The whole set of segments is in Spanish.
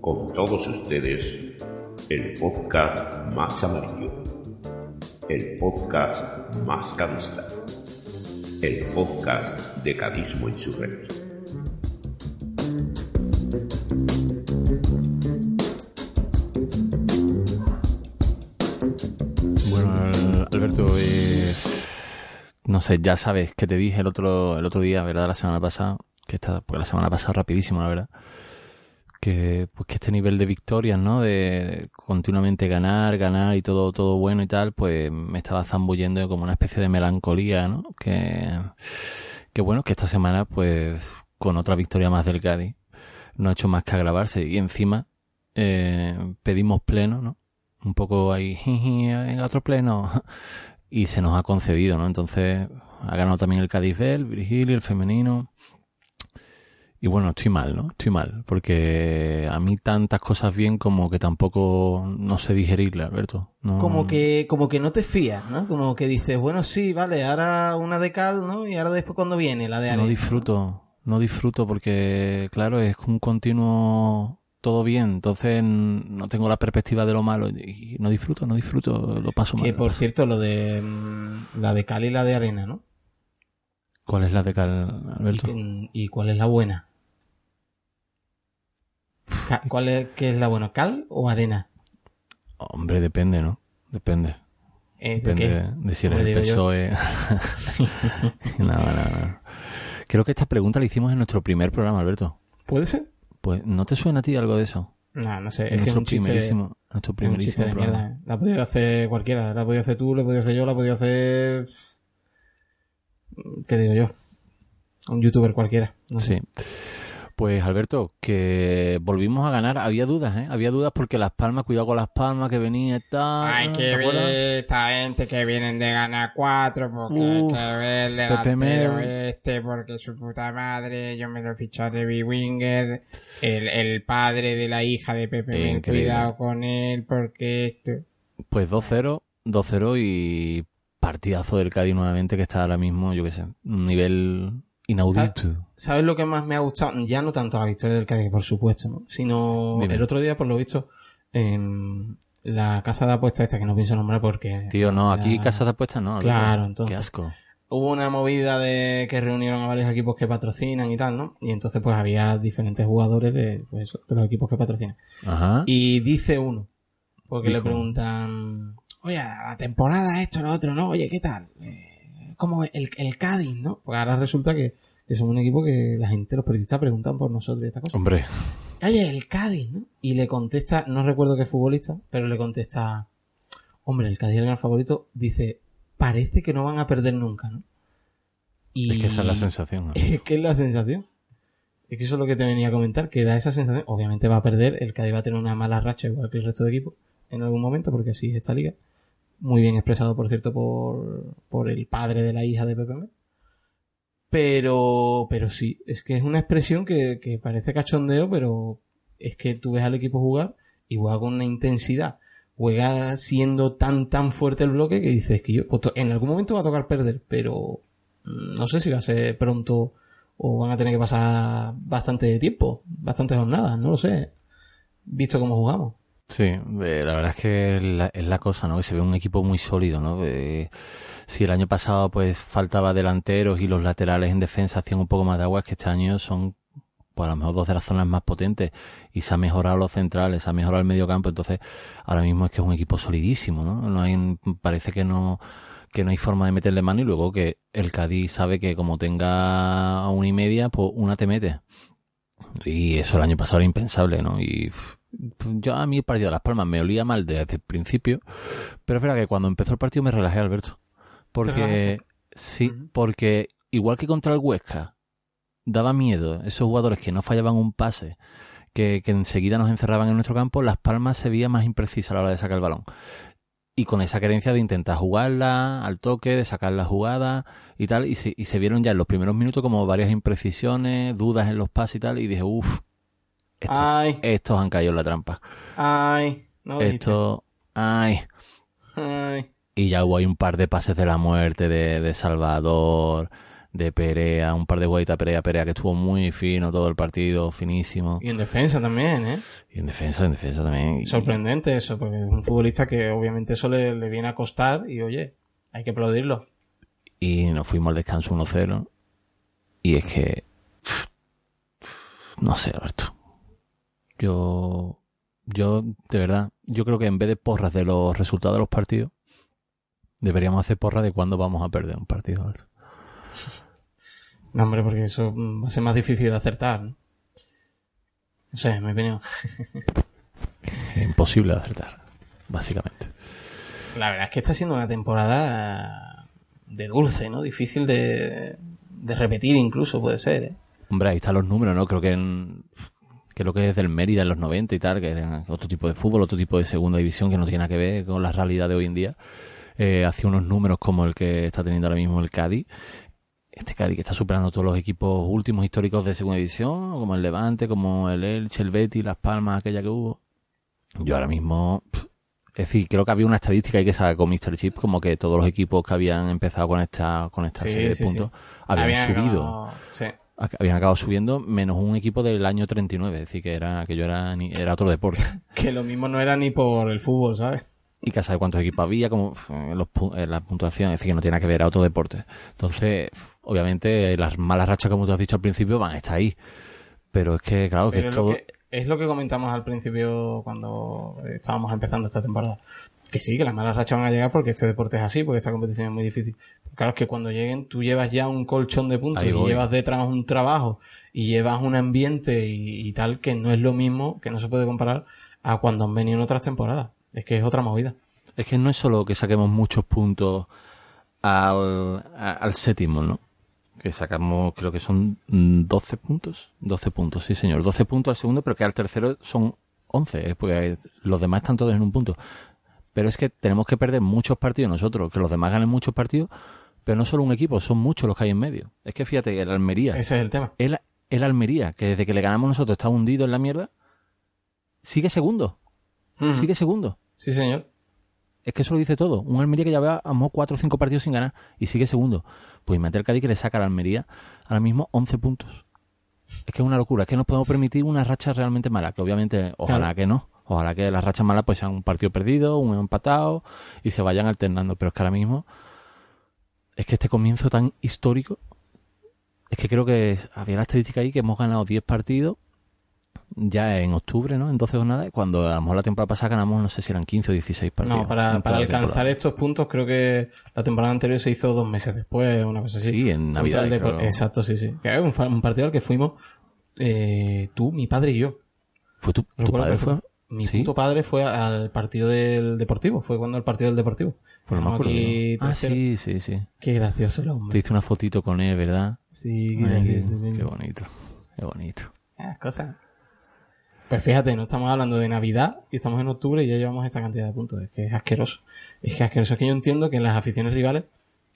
Con todos ustedes, el podcast más amarillo, el podcast más cadista, el podcast de cadismo insurrecto. No sé, ya sabes que te dije el otro, el otro día, ¿verdad? La semana pasada, que está, porque la semana pasada rapidísimo, la verdad. Que, pues que este nivel de victorias, ¿no? De continuamente ganar, ganar y todo, todo bueno y tal, pues me estaba zambullendo como una especie de melancolía, ¿no? Que, bueno, que esta semana, pues, con otra victoria más del Cádiz, no ha hecho más que agravarse. Y encima, eh, pedimos pleno, ¿no? un poco ahí en otro pleno y se nos ha concedido, ¿no? Entonces ha ganado también el Cádiz B, el Virgilio, el femenino y bueno, estoy mal, ¿no? Estoy mal porque a mí tantas cosas bien como que tampoco no sé digerirle, Alberto. No- Como que, como que no te fías, ¿no? Como que dices, bueno, sí, vale, ahora una de cal, ¿no? Y ahora después cuando viene la de arena. no disfruto, no disfruto porque claro, es un continuo todo bien, entonces no tengo la perspectiva de lo malo y no disfruto, no disfruto, lo paso mal. Que por cierto, lo de mm, la de cal y la de arena, ¿no? ¿Cuál es la de Cal, ¿Y, Alberto? y cuál es la buena? ¿Cuál es, qué es la buena? ¿Cal o arena? Hombre, depende, ¿no? Depende. Eh, ¿De Depende de, de si eres el. PSOE. no, no, no. Creo que esta pregunta la hicimos en nuestro primer programa, Alberto. ¿Puede ser? Pues, ¿no te suena a ti algo de eso? No, no sé, es que es nuestro un chiste, nuestro es un chiste de mierda. La ha podido hacer cualquiera, la ha podido hacer tú, la ha podido hacer yo, la ha podido hacer... ¿Qué digo yo? Un youtuber cualquiera. no sé. Pues Alberto, que volvimos a ganar. Había dudas, ¿eh? Había dudas porque Las Palmas, cuidado con Las Palmas, que venía tal. Hay que ver esta gente que vienen de ganar cuatro, porque Uf, hay que ver el Pepe delantero este, porque su puta madre, yo me lo he fichado de B-Winger, el, el padre de la hija de Pepe Increíble. cuidado con él, porque esto... Pues 2-0, 2-0 y partidazo del Cádiz nuevamente que está ahora mismo, yo qué sé, un nivel inaudito. ¿Sabes lo que más me ha gustado? Ya no tanto la victoria del Cádiz, por supuesto, ¿no? Sino Dime. el otro día, por lo visto, en la casa de apuestas esta, que no pienso nombrar porque... Tío, no, aquí la- casas de apuestas no. Claro, entonces. Qué asco. Hubo una movida de que reunieron a varios equipos que patrocinan y tal, ¿no? Y entonces pues había diferentes jugadores de, pues, de los equipos que patrocinan. Ajá. Y dice uno, porque le preguntan, oye, la temporada esto, lo otro, ¿no? Oye, ¿qué tal? Eh, como el, el Cádiz, ¿no? Porque ahora resulta que, que somos un equipo que la gente, los periodistas preguntan por nosotros y esta cosa. Hombre, Oye, el Cádiz, ¿no? Y le contesta, no recuerdo qué futbolista, pero le contesta, hombre, el Cádiz es el gran favorito, dice, parece que no van a perder nunca, ¿no? Y es que esa es la sensación. es que es la sensación. Es que eso es lo que te venía a comentar, que da esa sensación. Obviamente va a perder, el Cádiz va a tener una mala racha igual que el resto de equipos en algún momento, porque así es esta liga. Muy bien expresado, por cierto, por, por el padre de la hija de Pepe Mel. Pero, pero sí, es que es una expresión que, que parece cachondeo, pero es que tú ves al equipo jugar y juega con una intensidad, juega siendo tan, tan fuerte el bloque que dices que yo, pues, en algún momento va a tocar perder, pero mm, no sé si va a ser pronto o van a tener que pasar bastante tiempo, bastantes jornadas, no lo sé, visto cómo jugamos. Sí, eh, la verdad es que es la, cosa, ¿no? Que se ve un equipo muy sólido, ¿no? Eh, si el año pasado pues faltaba delanteros y los laterales en defensa hacían un poco más de agua, es que este año son pues a lo mejor dos de las zonas más potentes y se ha mejorado los centrales, se ha mejorado el medio campo, entonces ahora mismo es que es un equipo solidísimo, ¿no? No hay, parece que no, que no hay forma de meterle mano y luego que el Cádiz sabe que como tenga una y media, pues una te mete. Y eso el año pasado era impensable, ¿no? Y yo a mí el partido de Las Palmas me olía mal desde el principio, pero es verdad que cuando empezó el partido me relajé, Alberto. Porque, sí, porque igual que contra el Huesca, daba miedo esos jugadores que no fallaban un pase, que, que enseguida nos encerraban en nuestro campo, Las Palmas se veía más imprecisa a la hora de sacar el balón. Y con esa querencia de intentar jugarla al toque, de sacar la jugada y tal, y se, y se vieron ya en los primeros minutos como varias imprecisiones, dudas en los pases y tal, y dije, uff, estos, Ay, estos han caído en la trampa. ay, no. Esto, ay. Ay. Y ya hubo ahí un par de pases de la muerte de, de Salvador, de Perea, un par de guaitas Perea, Perea que estuvo muy fino todo el partido, finísimo. Y en defensa también, ¿eh? Y en defensa, en defensa también. Sorprendente eso, porque es un futbolista que obviamente eso le, le viene a costar y oye, hay que aplaudirlo. Y nos fuimos al descanso 1-0. Y es que. No sé, Alberto. Yo. Yo, de verdad, yo creo que en vez de porras de los resultados de los partidos, deberíamos hacer porras de cuándo vamos a perder un partido, Alberto. No, hombre, porque eso va a ser más difícil de acertar, ¿no? No sé, en mi opinión. Es imposible de acertar, básicamente. La verdad es que está siendo una temporada de dulce, ¿no? Difícil de, de repetir incluso, puede ser, ¿eh? Hombre, ahí están los números, ¿no? Creo que en, creo que es del Mérida en los 90 y tal, que era otro tipo de fútbol, otro tipo de segunda división que no tiene nada que ver con la realidad de hoy en día. Eh, hacía unos números como el que está teniendo ahora mismo el Cádiz. Este Cádiz que está superando todos los equipos últimos históricos de segunda división, como el Levante, como el Elche, el Betis, Las Palmas, aquella que hubo. Yo ahora mismo, pff, es decir, creo que había una estadística ahí que sacó Mr. Chip, como que todos los equipos que habían empezado con esta, con esta Sí, serie de sí, puntos sí. habían, Habían subido habían acabado subiendo menos un equipo del año 39, es decir, que era que yo era ni- era otro deporte. Que lo mismo no era ni por el fútbol, ¿sabes? Y que sabe cuántos equipos había, como los, la puntuación, es decir, que no tiene que ver a otro deporte. Entonces, obviamente, las malas rachas, como tú has dicho al principio, van a estar ahí. Pero es que, claro, que es lo todo... que, es lo que comentamos al principio cuando estábamos empezando esta temporada. Que sí, que las malas rachas van a llegar porque este deporte es así, porque esta competición es muy difícil. Claro, es que cuando lleguen tú llevas ya un colchón de puntos y llevas detrás un trabajo y llevas un ambiente y, y tal que no es lo mismo, que no se puede comparar a cuando han venido en otras temporadas. Es que es otra movida. Es que no es solo que saquemos muchos puntos al, a- al séptimo, ¿no? Que sacamos, creo que son mm, 12 puntos. 12 puntos, sí, señor. 12 puntos al segundo, pero que al tercero son 11, eh, porque los demás están todos en un punto. Pero es que tenemos que perder muchos partidos nosotros, que los demás ganen muchos partidos, pero no solo un equipo, son muchos los que hay en medio. Es que fíjate, el Almería, Ese es el tema. el, el Almería, que desde que le ganamos nosotros está hundido en la mierda, sigue segundo, sigue segundo. Sí, señor. Es que eso lo dice todo. Un Almería que ya lleva a lo mejor cuatro o cinco partidos sin ganar y sigue segundo. Pues imagínate el Cádiz que le saca al Almería ahora mismo 11 puntos. Es que es una locura. Es que nos podemos permitir una racha realmente mala. Que obviamente, ojalá Claro. que no. Ojalá que las rachas malas pues sean un partido perdido, un empatado y se vayan alternando. Pero es que ahora mismo es que este comienzo tan histórico es que creo que había la estadística ahí que hemos ganado 10 partidos ya en octubre, ¿no? En 12 jornadas, cuando a lo mejor la temporada pasada ganamos, no sé si eran 15 o 16 partidos. No, para, alcanzar estos puntos creo que la temporada anterior se hizo dos meses después, una cosa así. Sí, en Navidad, creo. Exacto, sí, sí. Que un, un partido al que fuimos eh, tú, mi padre y yo. ¿Fue tu, tu padre? Fue? Mi ¿Sí? puto padre fue al partido del Deportivo. Fue cuando el partido del Deportivo. Pues no me Ganamos acuerdo. aquí. Ah, 3-0. sí, sí, sí. Qué gracioso el Te hombre. hice una fotito con él, ¿verdad? Sí, Ay, gracioso. qué bonito. Qué bonito. Ah, cosas. Pues fíjate, no estamos hablando de Navidad y estamos en octubre y ya llevamos esta cantidad de puntos. Es que es asqueroso. Es que es asqueroso. Es que yo entiendo que las aficiones rivales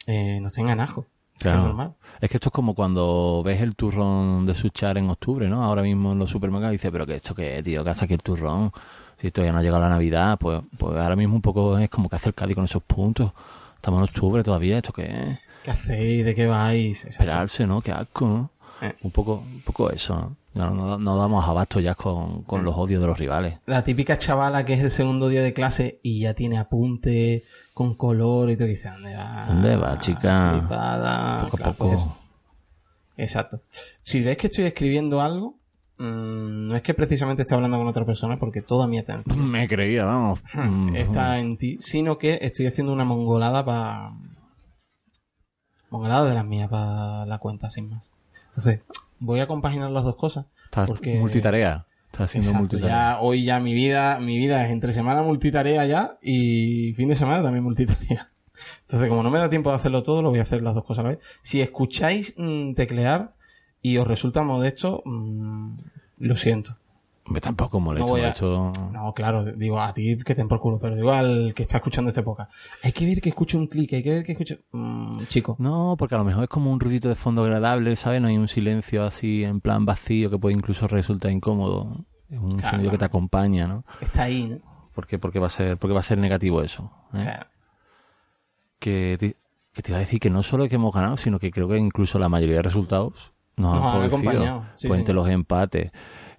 eh, nos tengan ajo. Claro. es normal. Es que esto es como cuando ves el turrón de Suchar en octubre, ¿no? Ahora mismo en los supermercados dices, pero que esto qué, tío, que hace aquí el turrón. Si todavía no ha llegado la Navidad, pues, pues ahora mismo un poco es como que hace el Cádiz con esos puntos. Estamos en octubre todavía, esto qué es. ¿Qué hacéis? ¿De qué vais? Exacto. Esperarse, ¿no? Qué asco, ¿no? Eh. Un poco, un poco eso, ¿no? No, no- no damos abasto ya con, Mm. con los odios de los rivales. La típica chavala que es el segundo día de clase y ya tiene apunte con color y. Y dice, ¿dónde va? ¿Dónde va, chica? Flipada. Poco a Claro, poco. pues. Exacto. Si ves que estoy escribiendo algo, mm, no es que precisamente esté hablando con otra persona porque toda mi atención Me creía, vamos. Mm, está en ti, sino que estoy haciendo una mongolada para... Mongolada de las mías para la cuenta, sin más. Entonces, voy a compaginar las dos cosas. Estás porque... multitarea. Estás haciendo Exacto, multitarea. ya hoy ya mi vida, mi vida es entre semana multitarea ya y fin de semana también multitarea. Entonces, como no me da tiempo de hacerlo todo, lo voy a hacer las dos cosas a la vez. Si escucháis mm, teclear y os resulta modesto, mm, lo siento. Tampoco molesto, No voy a- esto... No, claro, digo a ti que te por culo, pero digo al que está escuchando este podcast. Hay que ver que escuche un clic, hay que ver que escuche... Mm, chico, No, porque a lo mejor es como un ruidito de fondo agradable, ¿sabes? No hay un silencio así en plan vacío que puede incluso resultar incómodo. Es un Claro. sonido que te acompaña, ¿no? está ahí, ¿no? ¿Por qué? Porque va a ser, porque va a ser negativo eso. ¿eh? Claro. Que, te, que te iba a decir que no solo que hemos ganado, sino que creo que incluso la mayoría de resultados nos, Nos han acompañado, sí, los empates,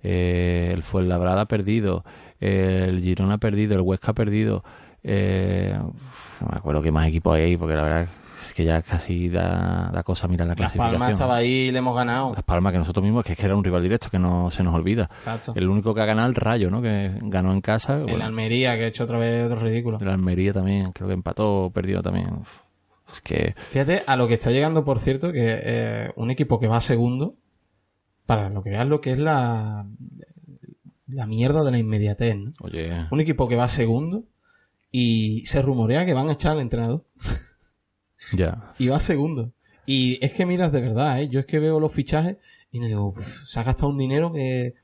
eh, el Fuenlabrada ha perdido, el Girona ha perdido, el Huesca ha perdido. Eh, no me acuerdo qué más equipos hay ahí, porque la verdad es que ya casi da, da cosa mirar la Las clasificación. Palmas estaba ahí y le hemos ganado. Las Palmas, que nosotros mismos, que es que era un rival directo, que no se nos olvida. Exacto. El único que ha ganado el Rayo, ¿no? Que ganó en casa. El bueno, Almería, que ha hecho otra vez otro ridículo. el Almería también, creo que empató perdió también. Es que Fíjate a lo que está llegando, por cierto, que eh, un equipo que va segundo, para lo que veas lo que es la, la mierda de la inmediatez, ¿no? Oye, Un equipo que va segundo y se rumorea que van a echar al entrenador ya. y va segundo. Y es que miras de verdad, ¿eh? Yo es que veo los fichajes y me digo, "Uf, se ha gastado un dinero que,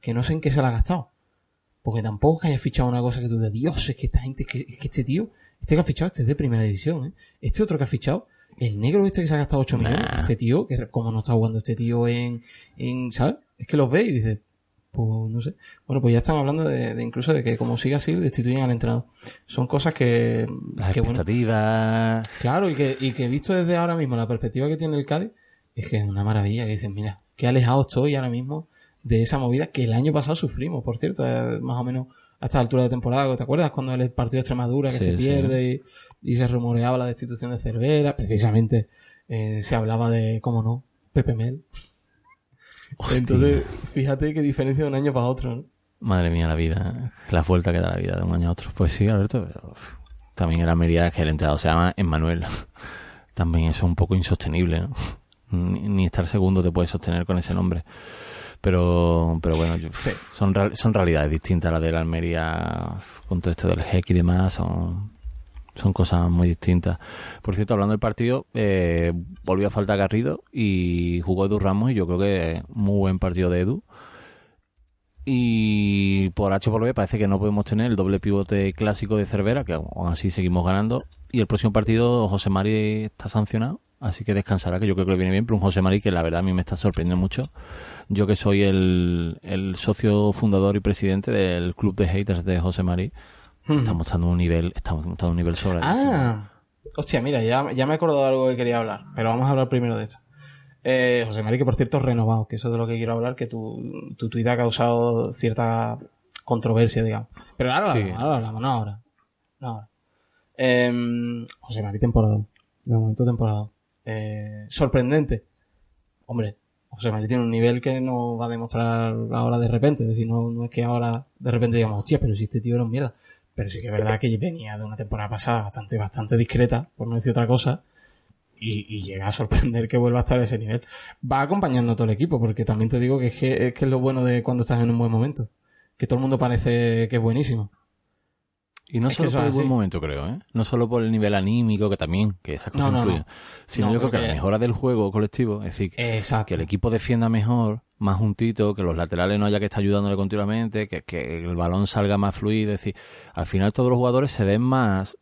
que no sé en qué se lo ha gastado. Porque tampoco es que haya fichado una cosa que tú digas, Dios, es que esta gente, es que, es que este tío, este que ha fichado, este es de primera división, ¿eh? Este otro que ha fichado, el negro este que se ha gastado 8 millones, Nah. este tío, que como no está jugando este tío en, en, ¿sabes? Es que los ve y dices, pues no sé. Bueno, pues ya están hablando de, de incluso de que como siga así, destituyen al entrenador. Son cosas que, Las que bueno, expectativas. Claro, y que, y que visto desde ahora mismo la perspectiva que tiene el Cádiz, es que es una maravilla. Que dicen, mira, qué alejado estoy ahora mismo de esa movida que el año pasado sufrimos, por cierto, más o menos a esta altura de temporada. ¿Te acuerdas cuando el partido de Extremadura que Sí, se sí. pierde y, y se rumoreaba la destitución de Cervera? Precisamente eh, se hablaba de, cómo no, Pepe Mel. Hostia. Entonces, fíjate qué diferencia de un año para otro, ¿no? Madre mía, la vida. La vuelta que da la vida de un año a otro. Pues sí, Alberto. pero, también en Almería que el entrenador se llama Emmanuel. También eso es un poco insostenible, ¿no? Ni, ni estar segundo te puedes sostener con ese nombre. Pero, pero bueno, yo- Sí. son, son realidades distintas las de la Almería con todo esto del GEC y demás. Son, son cosas muy distintas. Por cierto, hablando del partido, eh, volvió a faltar Garrido y jugó Edu Ramos y yo creo que muy buen partido de Edu. Y por H por B parece que no podemos tener el doble pivote clásico de Cervera, que aún así seguimos ganando. Y el próximo partido José Mari está sancionado, así que descansará, que yo creo que le viene bien, pero un José Mari que la verdad a mí me está sorprendiendo mucho. Yo que soy el, el socio fundador y presidente del club de haters de José Mari, está mostrando un nivel, está mostrando un nivel sobre. Ah, hostia, mira, ya, ya me he acordado de algo que quería hablar, pero vamos a hablar primero de esto. Eh, José María, que por cierto, renovado, que eso es de lo que quiero hablar, que tu, tu tuit ha causado cierta controversia, digamos. Pero ahora, Sí. hablamos, ahora hablamos, no ahora. No ahora. Em, José María, temporada. De momento, temporada. Eh, sorprendente. Hombre, José María tiene un nivel que no va a demostrar ahora de repente. Es decir, no, no es que ahora de repente digamos, hostia, pero si este tío era un mierda. Pero sí que es verdad que venía de una temporada pasada bastante, bastante discreta, por no decir otra cosa. Y, y llega a sorprender que vuelva a estar a ese nivel. Va acompañando a todo el equipo, porque también te digo que es, que es que es lo bueno de cuando estás en un buen momento. Que todo el mundo parece que es buenísimo. Y no Es solo por el buen momento, creo, ¿eh? No solo por el nivel anímico, que también, que esas cosas No, no, no. influyen, sino No, yo creo que la mejora del juego colectivo, es decir, Exacto. que el equipo defienda mejor, más juntito, que los laterales no haya que estar ayudándole continuamente, que, que el balón salga más fluido, es decir, al final todos los jugadores se ven más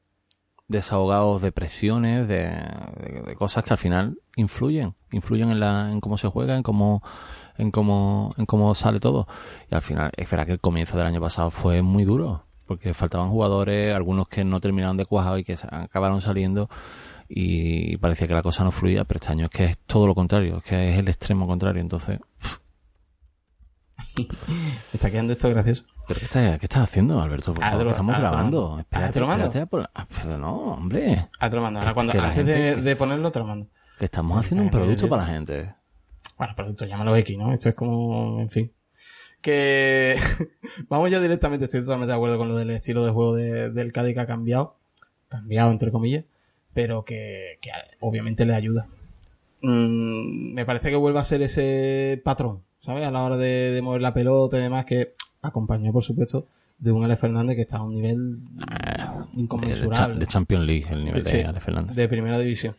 desahogados de presiones, de, cosas que al final influyen, influyen en, la, en cómo se juega, en cómo, en cómo, en cómo sale todo. Y al final, es verdad que el comienzo del año pasado fue muy duro, porque faltaban jugadores, algunos que no terminaron de cuajar y que acabaron saliendo. y parecía que la cosa no fluía, pero este año es que es todo lo contrario, es que es el extremo contrario, entonces... está quedando esto gracioso. ¿Pero qué estás, qué estás haciendo, Alberto? Por favor, te lo- que estamos grabando. Espérate, te lo mando. espérate, por- ah, pero no, hombre. Ah, te lo mando. Ahora cuando, antes de, gente- de ponerlo, te lo mando. Que estamos haciendo un Está bien, producto es- para la gente. Bueno, producto, llámalo X, ¿no? Esto es como, en fin. Que vamos ya directamente, estoy totalmente de acuerdo con lo del estilo de juego de- del Cádiz que ha cambiado, cambiado entre comillas, pero que, que obviamente le ayuda. Mm, me parece que vuelve a ser ese patrón, ¿sabes? A la hora de, de mover la pelota y demás, que acompañado, por supuesto, de un Alex Fernández que está a un nivel De, cha- inconmensurable de Champions League, el nivel Sí, de Ale Fernández. de primera división.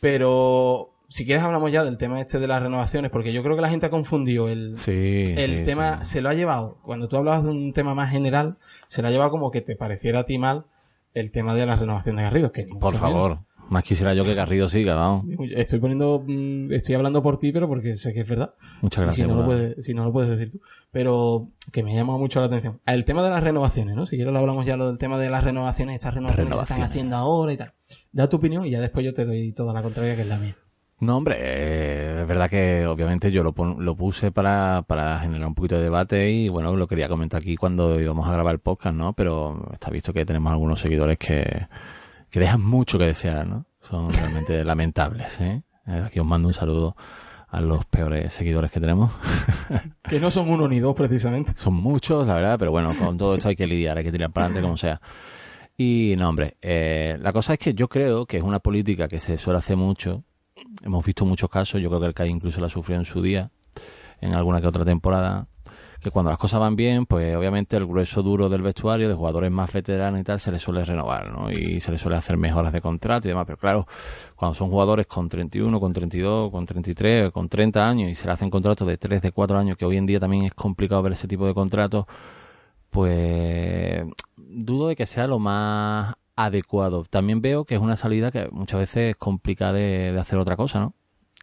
Pero si quieres hablamos ya del tema este de las renovaciones, porque yo creo que la gente ha confundido el, Sí, el sí, tema, sí. se lo ha llevado, cuando tú hablabas de un tema más general, se lo ha llevado como que te pareciera a ti mal el tema de la renovación de Garrido, que Por favor. Más quisiera yo que Garrido siga, vamos. Estoy poniendo, mm, estoy hablando por ti, pero porque sé que es verdad. Muchas Y si gracias. no, lo Borja. puedes, si no lo puedes decir tú. Pero que me ha llamado mucho la atención. El tema de las renovaciones, ¿no? Si quieres lo hablamos ya lo del tema de las renovaciones, estas renovaciones, que se están haciendo ahora y tal. Da tu opinión y ya después yo te doy toda la contraria que es la mía. No, hombre, eh, es verdad que obviamente yo lo, pon- lo puse para, para generar un poquito de debate y bueno, lo quería comentar aquí cuando íbamos a grabar el podcast, ¿no? Pero está visto que tenemos algunos seguidores que, que dejan mucho que desear, ¿no? Son realmente lamentables, ¿eh? Aquí os mando un saludo a los peores seguidores que tenemos. Que no son uno ni dos precisamente. Son muchos, la verdad, pero bueno, con todo esto hay que lidiar, hay que tirar para adelante como sea. Y no, hombre, eh, la cosa es que yo creo que es una política que se suele hacer mucho. Hemos visto muchos casos, yo creo que el CAI incluso la sufrió en su día, en alguna que otra temporada, que cuando las cosas van bien, pues obviamente el grueso duro del vestuario, de jugadores más veteranos y tal, se les suele renovar, ¿no? Y se les suele hacer mejoras de contrato y demás. Pero claro, cuando son jugadores con 31, con 32, con 33, con 30 años y se le hacen contratos de 3, de 4 años, que hoy en día también es complicado ver ese tipo de contratos, pues dudo de que sea lo más adecuado. También veo que es una salida que muchas veces es complicada de, de hacer otra cosa, ¿no?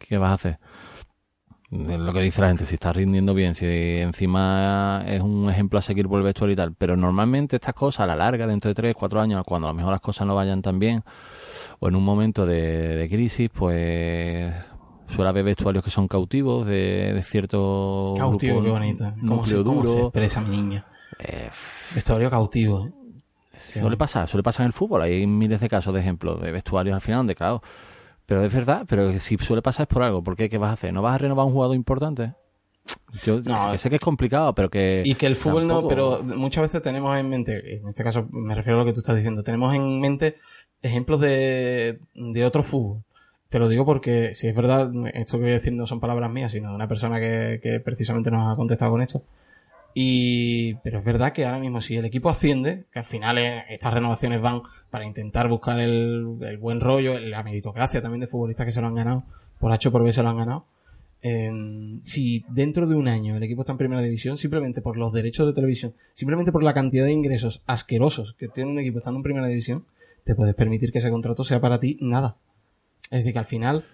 ¿Qué vas a hacer? Lo que dice la gente, si está rindiendo bien, si encima es un ejemplo a seguir por el vestuario y tal. Pero normalmente estas cosas a la larga, dentro de 3, 4 años, cuando a lo mejor las cosas no vayan tan bien, o en un momento de, de crisis, pues suele haber vestuarios que son cautivos de, de cierto Cautivo, grupo qué bonita. ¿Cómo se, cómo se expresa mi niña? Eh, Vestuario cautivo. Suele pasar, suele pasar en el fútbol. Hay miles de casos de ejemplos de vestuarios al final donde, claro, pero es verdad, pero si suele pasar es por algo. ¿Por qué? ¿Qué vas a hacer? ¿No vas a renovar un jugador importante? Yo No. sé, que es complicado, pero que... Y que el fútbol no, pero muchas veces tenemos en mente, en este caso me refiero a lo que tú estás diciendo, tenemos en mente ejemplos de, de otro fútbol. Te lo digo porque, si es verdad, esto que voy a decir no son palabras mías, sino de una persona que, que precisamente nos ha contestado con esto. Y, pero es verdad que ahora mismo si el equipo asciende, que al final estas renovaciones van para intentar buscar el, buen rollo, la meritocracia también de futbolistas que se lo han ganado, por H por B se lo han ganado. Eh, si dentro de un año el equipo está en primera división, simplemente por los derechos de televisión, simplemente por la cantidad de ingresos asquerosos que tiene un equipo estando en primera división, te puedes permitir que ese contrato sea para ti nada. Es decir, que al final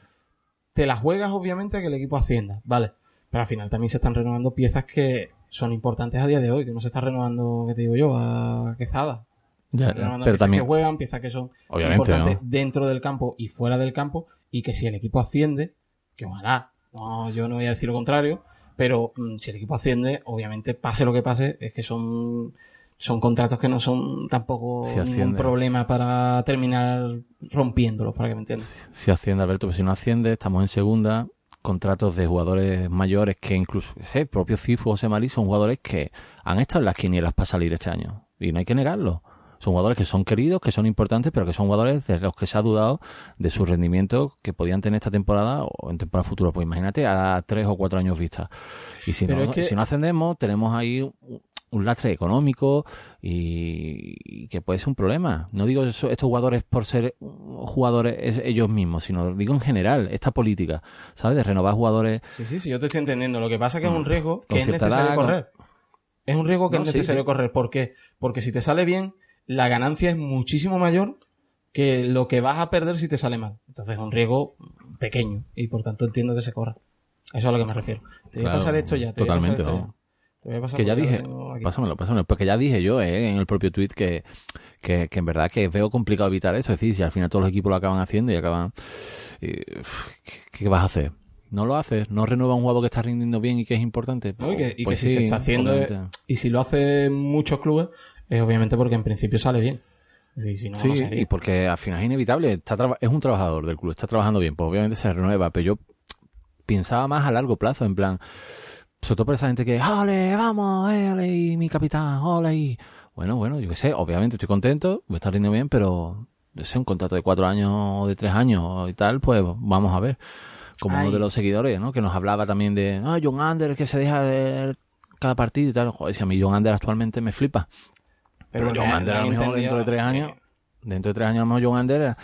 te la juegas obviamente a que el equipo ascienda, vale. Pero al final también se están renovando piezas que son importantes a día de hoy, que no se está renovando, que te digo yo, a Quezada. Ya, pero piezas también... que juegan, piezas que son importantes ¿no? dentro del campo y fuera del campo, y que si el equipo asciende, que ojalá, no, yo no voy a decir lo contrario, pero mm, si el equipo asciende, obviamente, pase lo que pase, es que son, son contratos que no son tampoco Si ningún asciende. problema para terminar rompiéndolos, para que me entiendas. Si asciende, Alberto, pero si no asciende, estamos en segunda. Contratos de jugadores mayores que incluso, el propio Cifu o José Marí son jugadores que han estado en las quinielas para salir este año. Y no hay que negarlo. Son jugadores que son queridos, que son importantes, pero que son jugadores de los que se ha dudado de su rendimiento que podían tener esta temporada o en temporada futura. Pues imagínate a tres o cuatro años vista. Y si, Pero no, es que- si no ascendemos, tenemos ahí un- lastre económico y, y que puede ser un problema. No digo eso- estos jugadores por ser jugadores es- ellos mismos, sino digo en general, esta política, ¿sabes? De renovar jugadores. Sí, sí, sí, yo te estoy entendiendo. Lo que pasa es que es un riesgo Mm. Con que es necesario correr. Es un riesgo que No, es necesario sí. correr. ¿Por qué? Porque si te sale bien, la ganancia es muchísimo mayor que lo que vas a perder si te sale mal. Entonces es un riesgo pequeño y por tanto entiendo que se corra. Eso es a lo que me refiero. Te voy a pasar esto ya. Te voy a pasar totalmente, esto ya. Que ya dije, pásamelo, pásamelo, porque ya dije yo eh, en el propio tweet que, que, que en verdad que veo complicado evitar eso. Es decir, si al final todos los equipos lo acaban haciendo y acaban... y, ¿qué, ¿Qué vas a hacer? No lo haces, no renueva un jugador que está rindiendo bien y que es importante. ¿no? Y que, y Pues que si sí, se está haciendo, eh, obviamente. y si lo hacen muchos clubes, es obviamente porque en principio sale bien. Si no, Sí, no y porque al final es inevitable. Está es un trabajador del club, está trabajando bien, pues obviamente se renueva. Pero yo pensaba más a largo plazo, en plan, sobre todo por esa gente que, ¡ole, vamos, eh, ole, mi capitán, ole! y-". Bueno, bueno, yo qué sé, obviamente estoy contento, me está rindiendo bien, pero, yo sé, un contrato de cuatro años o de tres años y tal, pues vamos a ver. Como Ay. uno de los seguidores, ¿no? Que nos hablaba también de, ah, John Ander, que se deja de cada partido y tal. Joder, si a mí John Ander actualmente me flipa. Pero porque John no Ander a lo mejor dentro de tres sí. años, dentro de tres años a lo mejor John Ander,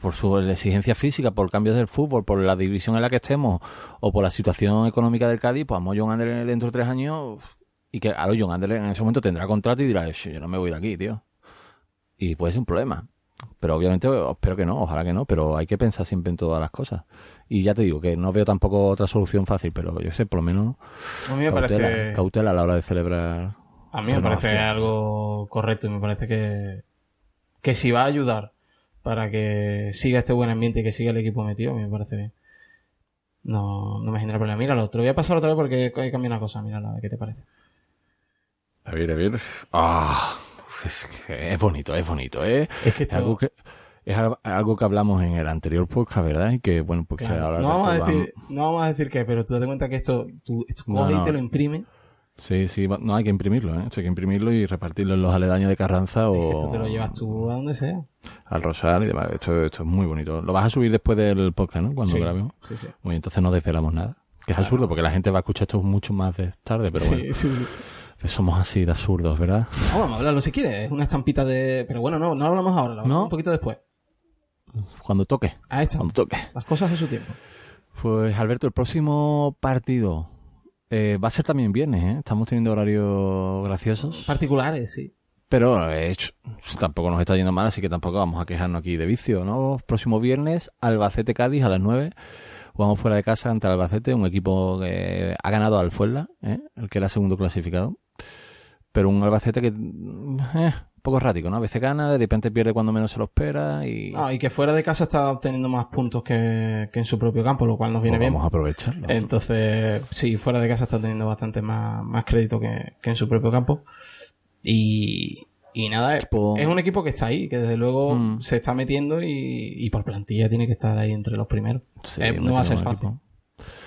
por su exigencia física, por cambios del fútbol, por la división en la que estemos, o por la situación económica del Cádiz, pues a John Ander dentro de tres años, y que a John Ander en ese momento tendrá contrato y dirá, "Sh, yo no me voy de aquí, tío. Y puede ser un problema. Pero obviamente espero que no, ojalá que no, pero hay que pensar siempre en todas las cosas. Y ya te digo que no veo tampoco otra solución fácil, pero yo sé, por lo menos A mí me cautela, parece, cautela a la hora de celebrar. a mí me parece algo correcto y me parece que, que si va a ayudar para que siga este buen ambiente y que siga el equipo metido, a mí me parece bien. No, no me genera problema. Míralo, te lo voy a pasar otra vez porque hay que cambiar una cosa. Míralo, a ver qué te parece. A ver, a ver. Ah, es, que es bonito, es bonito, ¿eh? Es que Es esto... algo que, es al- algo que hablamos en el anterior podcast, ¿verdad? Y que, bueno, pues que ahora... no, vamos a decir, no vamos a decir qué, pero tú date cuenta que esto, tú, esto No, coge y te lo imprime. Sí, sí, no hay que imprimirlo, ¿eh? Esto hay que imprimirlo y repartirlo en los aledaños de Carranza o esto te lo llevas tú a donde sea. al Rosal y demás. Esto, esto es muy bonito. Lo vas a subir después del podcast, ¿no? Cuando Sí, grabemos. Sí, sí. Muy bien, entonces no desvelamos nada. Que es absurdo porque la gente va a escuchar esto mucho más de tarde, pero sí, bueno, sí, sí. pues somos así de absurdos, ¿verdad? No, vamos a hablarlo si quieres. Es una estampita de... Pero bueno, no, no lo hablamos ahora. Lo hablamos ¿No? un poquito después. Cuando toque, Ahí está. cuando toque. Las cosas a su tiempo. Pues Alberto, el próximo partido eh, va a ser también viernes, ¿eh? Estamos teniendo horarios graciosos, Particulares, sí. pero eh, tampoco nos está yendo mal, así que tampoco vamos a quejarnos aquí de vicio, ¿no? Próximo viernes, Albacete-Cádiz a las 9. Jugamos fuera de casa ante Albacete, un equipo que ha ganado al Fuenla, ¿eh? el que era segundo clasificado. Pero un Albacete que... eh, poco errático, ¿no? A veces gana, de repente pierde cuando menos se lo espera y... No, y que fuera de casa está obteniendo más puntos que, que en su propio campo, lo cual nos viene pues bien. vamos a aprovecharlo. Entonces, sí, fuera de casa está teniendo bastante más, más crédito que, que en su propio campo. Y, y nada, es, Equipo- es un equipo que está ahí, que desde luego Mm. se está metiendo y, y por plantilla tiene que estar ahí entre los primeros. Sí, Eh, no va a ser fácil. equipo.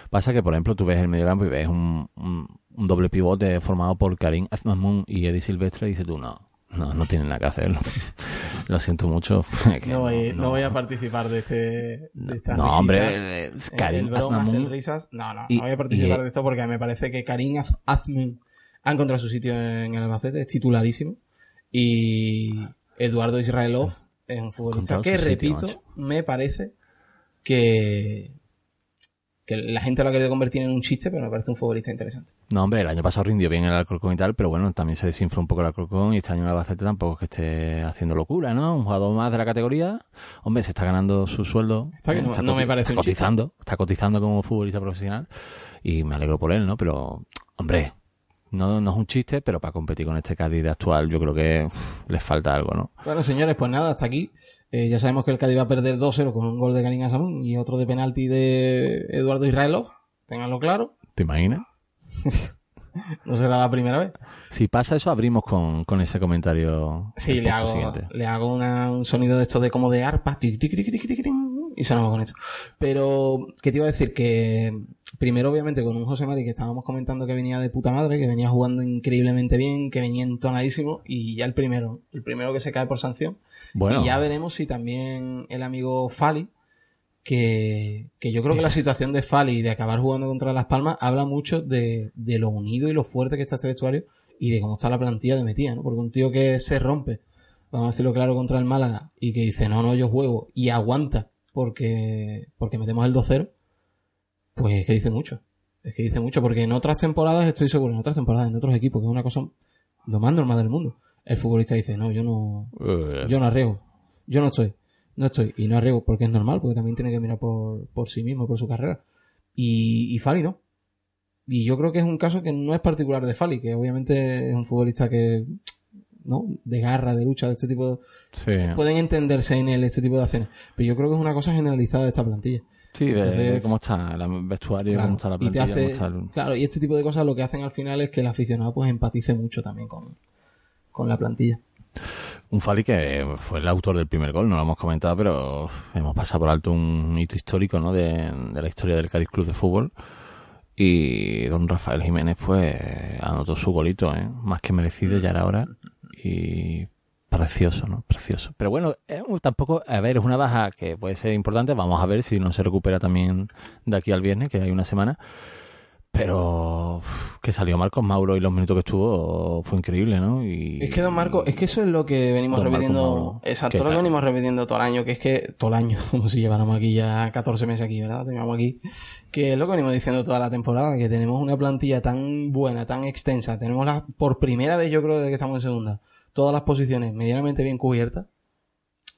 Pasa que, por ejemplo, tú ves el mediocampo y ves un, un, un doble pivote formado por Karim Azmamun y Eddie Silvestre y dices tú, no, no, no tienen nada que hacer. Lo siento mucho. No voy, no voy a participar de este de estas No, risitas. hombre, es Karim el bromas, el risas. No, no, y- no voy a participar y- de esto porque me parece que Karim Az- Azmun ha encontrado su sitio en el Albacete, es titularísimo. Y Eduardo Israelov es un futbolista que, repito, macho. me parece que, que la gente lo ha querido convertir en un chiste, pero me parece un futbolista interesante. No, hombre, el año pasado rindió bien el Alcorcón y tal, pero bueno, también se desinfló un poco el Alcorcón y este año el Albacete tampoco es que esté haciendo locura, ¿no? Un jugador más de la categoría. Hombre, se está ganando su sueldo. Está que no- no me coti- parece está un chiste. cotizando, está cotizando como futbolista profesional y me alegro por él, ¿no? Pero, hombre, no, no es un chiste, pero para competir con este Cádiz de actual yo creo que uf, les falta algo, ¿no? Bueno, señores, pues nada, hasta aquí. Eh, ya sabemos que el Cádiz va a perder 2-0 con un gol de Karim Asamun y otro de penalti de Eduardo Israelov. Ténganlo claro. ¿Te imaginas? No será la primera vez. Si pasa eso, abrimos con, con ese comentario. Sí, le hago, siguiente. le hago una- un sonido de esto de como de arpa. tic, tic, tic, tic, tic, tic, y sonamos con esto. Pero, ¿qué te iba a decir? Que primero, obviamente, con un José Mari que estábamos comentando que venía de puta madre, que venía jugando increíblemente bien, que venía entonadísimo, y ya el primero, el primero que se cae por sanción. Bueno, Y ya veremos si también el amigo Fali, que, que yo creo que la situación de Fali de acabar jugando contra Las Palmas habla mucho de, de lo unido y lo fuerte que está este vestuario y de cómo está la plantilla de metida, ¿no? Porque un tío que se rompe, vamos a decirlo claro, contra el Málaga y que dice, no, no, yo juego y aguanta porque, porque metemos el 2-0, pues es que dice mucho. Es que dice mucho, porque en otras temporadas, estoy seguro, en otras temporadas, en otros equipos, que es una cosa lo más normal del mundo. El futbolista dice, no, yo no, eh, yo no arriesgo. Yo no estoy. No estoy. Y no arriesgo porque es normal, porque también tiene que mirar por, por sí mismo, por su carrera. Y, y Fali no. Y yo creo que es un caso que no es particular de Fali, que obviamente es un futbolista que ¿no? De garra, de lucha, de este tipo de... Sí, Pueden entenderse en él este tipo de acciones. Pero yo creo que es una cosa generalizada de esta plantilla. sí de, entonces- de cómo está el vestuario, Claro, cómo está la y plantilla, hace- cómo está el- Claro, y este tipo de cosas lo que hacen al final es que el aficionado pues empatice mucho también con, con la plantilla. Un Fali que fue el autor del primer gol, no lo hemos comentado, pero hemos pasado por alto un hito histórico ¿no? de, de la historia del Cádiz Club de Fútbol. Y don Rafael Jiménez, pues, anotó su golito, ¿eh? más que merecido, ya era hora. Y precioso, ¿no? Precioso. Pero bueno, eh, tampoco, a ver, es una baja que puede ser importante. Vamos a ver si no se recupera también de aquí al viernes, que hay una semana. Pero uf, que salió Marcos Mauro y los minutos que estuvo fue increíble, ¿no? Y, Es que Don Marco, es que eso es lo que venimos repitiendo. Exacto, ¿Qué lo que venimos repitiendo todo el año, que es que todo el año, como si lleváramos aquí ya 14 meses aquí, ¿verdad? Teníamos aquí. Que es lo que venimos diciendo toda la temporada, que tenemos una plantilla tan buena, tan extensa. Tenemos la, por primera vez, yo creo, desde que estamos en segunda, todas las posiciones medianamente bien cubiertas.